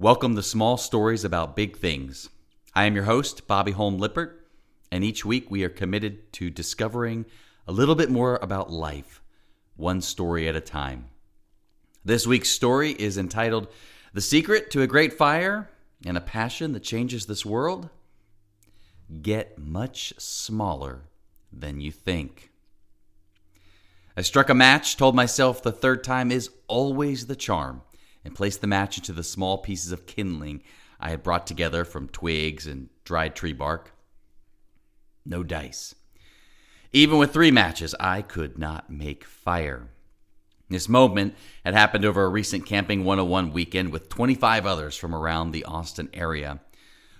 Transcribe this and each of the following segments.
Welcome to Small Stories About Big Things. I am your host, Bobby Hulme Lippert, and each week we are committed to discovering a little bit more about life, one story at a time. This week's story is entitled The Secret to a Great Fire and a Passion That Changes This World. Get much smaller than you think. I struck a match, told myself the third time is always the charm and placed the match into the small pieces of kindling I had brought together from twigs and dried tree bark. No dice. Even with three matches, I could not make fire. This moment had happened over a recent Camping 101 weekend with 25 others from around the Austin area.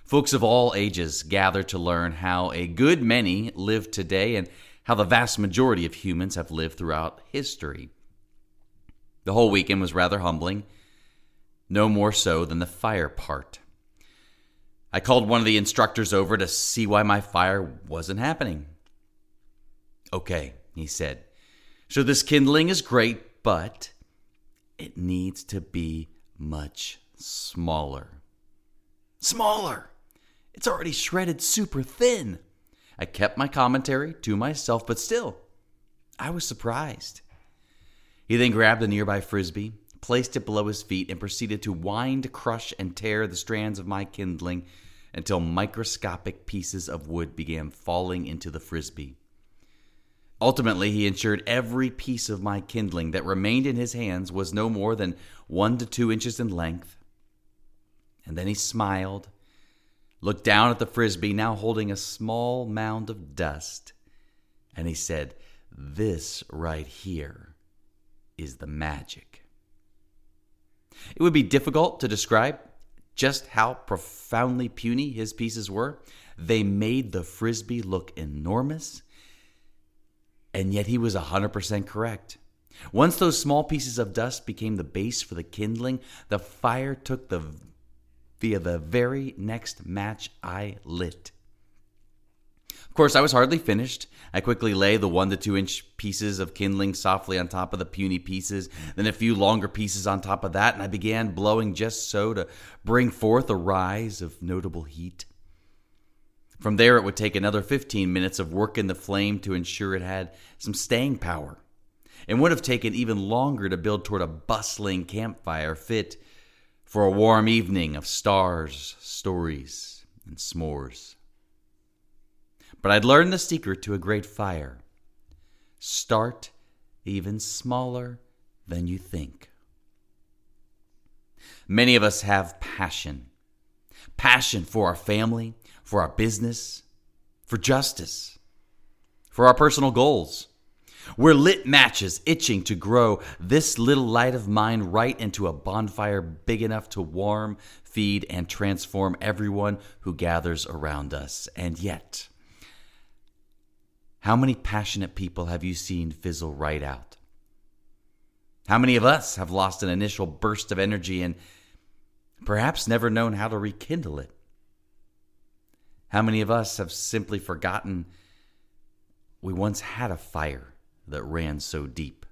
Folks of all ages gathered to learn how a good many live today and how the vast majority of humans have lived throughout history. The whole weekend was rather humbling no more so than the fire part. I called one of the instructors over to see why my fire wasn't happening. Okay, he said. So this kindling is great, but it needs to be much smaller. Smaller! It's already shredded super thin. I kept my commentary to myself, but still, I was surprised. He then grabbed a nearby frisbee, placed it below his feet, and proceeded to wind, crush, and tear the strands of my kindling until microscopic pieces of wood began falling into the frisbee. Ultimately, he ensured every piece of my kindling that remained in his hands was no more than one to two inches in length. And then he smiled, looked down at the frisbee, now holding a small mound of dust, and he said, This right here is the magic. It would be difficult to describe just how profoundly puny his pieces were. They made the frisbee look enormous, and yet he was 100% correct. Once those small pieces of dust became the base for the kindling, the fire took the via the very next match I lit. Of course, I was hardly finished. I quickly lay the one to two inch pieces of kindling softly on top of the puny pieces, then a few longer pieces on top of that, and I began blowing just so to bring forth a rise of notable heat. From there, it would take another 15 minutes of work in the flame to ensure it had some staying power. and would have taken even longer to build toward a bustling campfire fit for a warm evening of stars, stories, and s'mores. But I'd learned the secret to a great fire. Start even smaller than you think. Many of us have passion passion for our family, for our business, for justice, for our personal goals. We're lit matches itching to grow this little light of mine right into a bonfire big enough to warm, feed, and transform everyone who gathers around us. And yet, how many passionate people have you seen fizzle right out? How many of us have lost an initial burst of energy and perhaps never known how to rekindle it? How many of us have simply forgotten we once had a fire that ran so deep?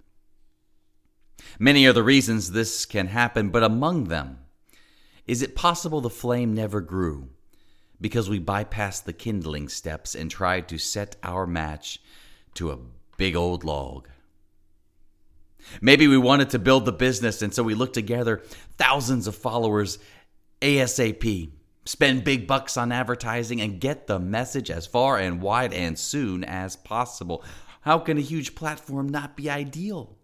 Many are the reasons this can happen, but among them, is it possible the flame never grew? Because we bypassed the kindling steps and tried to set our match to a big old log. Maybe we wanted to build the business, and so we looked to gather thousands of followers ASAP, spend big bucks on advertising, and get the message as far and wide and soon as possible. How can a huge platform not be ideal?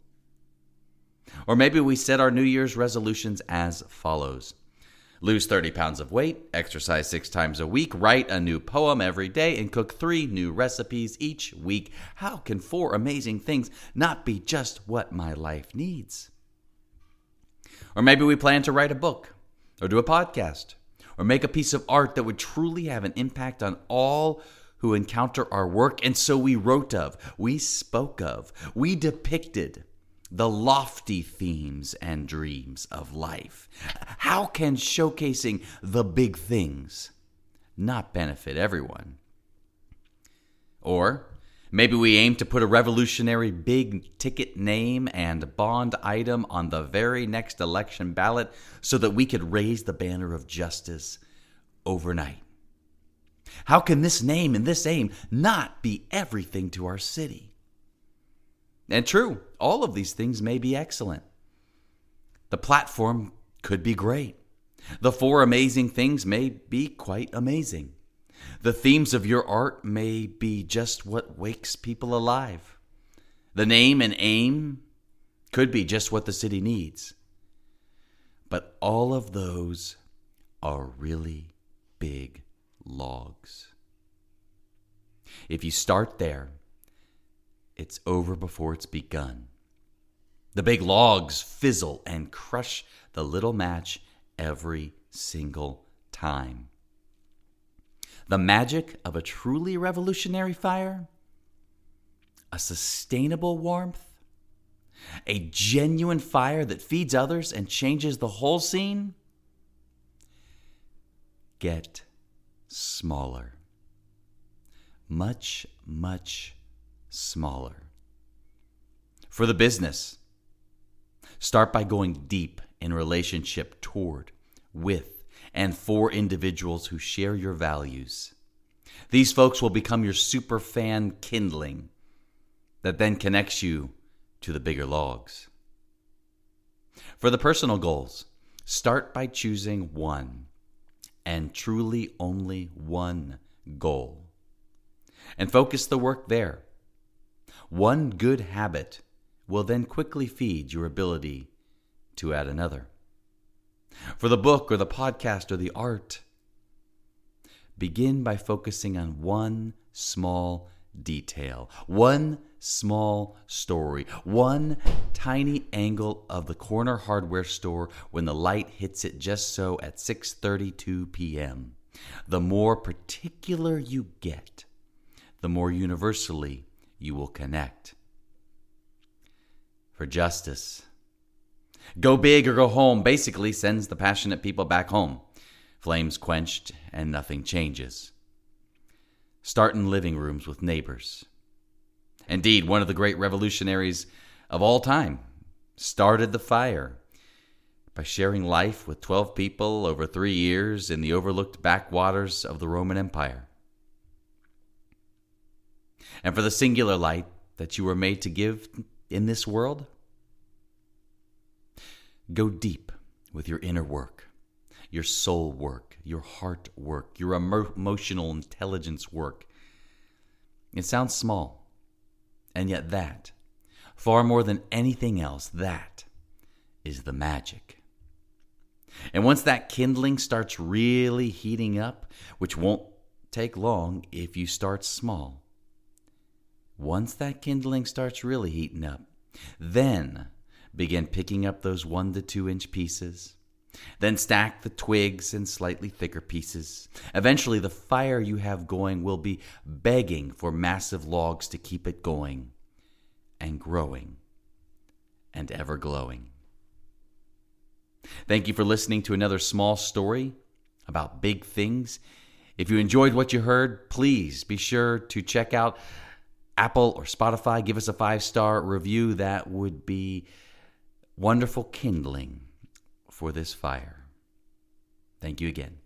Or maybe we set our New Year's resolutions as follows Lose 30 pounds of weight, exercise six times a week, write a new poem every day, and cook three new recipes each week. How can four amazing things not be just what my life needs? Or maybe we plan to write a book, or do a podcast, or make a piece of art that would truly have an impact on all who encounter our work. And so we wrote of, we spoke of, we depicted the lofty themes and dreams of life. How can showcasing the big things not benefit everyone? Or Maybe we aim to put a revolutionary big ticket name and bond item on the very next election ballot so that we could raise the banner of justice overnight. How can this name and this aim not be everything to our city? And true, all of these things may be excellent. The platform could be great. The four amazing things may be quite amazing. The themes of your art may be just what wakes people alive. The name and aim could be just what the city needs. But all of those are really big logs. If you start there, it's over before it's begun. The big logs fizzle and crush the little match every single time. The magic of a truly revolutionary fire, a sustainable warmth, a genuine fire that feeds others and changes the whole scene, get smaller. Much, much smaller. For the business, start by going deep in relationship toward, with, and for individuals who share your values. These folks will become your super fan kindling that then connects you to the bigger logs. For the personal goals, start by choosing one and truly only one goal. And focus the work there. One good habit will then quickly feed your ability to add another. For the book or the podcast or the art, begin by focusing on one small detail, one small story, one tiny angle of the corner hardware store when the light hits it just so at 6:32 p.m. The more particular you get, the more universally you will connect. For justice, go big or go home basically sends the passionate people back home. Flames quenched and nothing changes. Start in living rooms with neighbors. Indeed, one of the great revolutionaries of all time started the fire by sharing life with 12 people over three years in the overlooked backwaters of the Roman Empire. And for the singular light that you were made to give in this world, go deep with your inner work your soul work, your heart work, your emotional intelligence work. It sounds small, and yet that, far more than anything else, that is the magic. And once that kindling starts really heating up, which won't take long if you start small, once that kindling starts really heating up, then begin picking up those one to two inch pieces then stack the twigs in slightly thicker pieces. Eventually, the fire you have going will be begging for massive logs to keep it going and growing and ever glowing. Thank you for listening to another small story about big things. If you enjoyed what you heard, please be sure to check out Apple or Spotify. Give us a five star review. That would be wonderful kindling for this fire. Thank you again.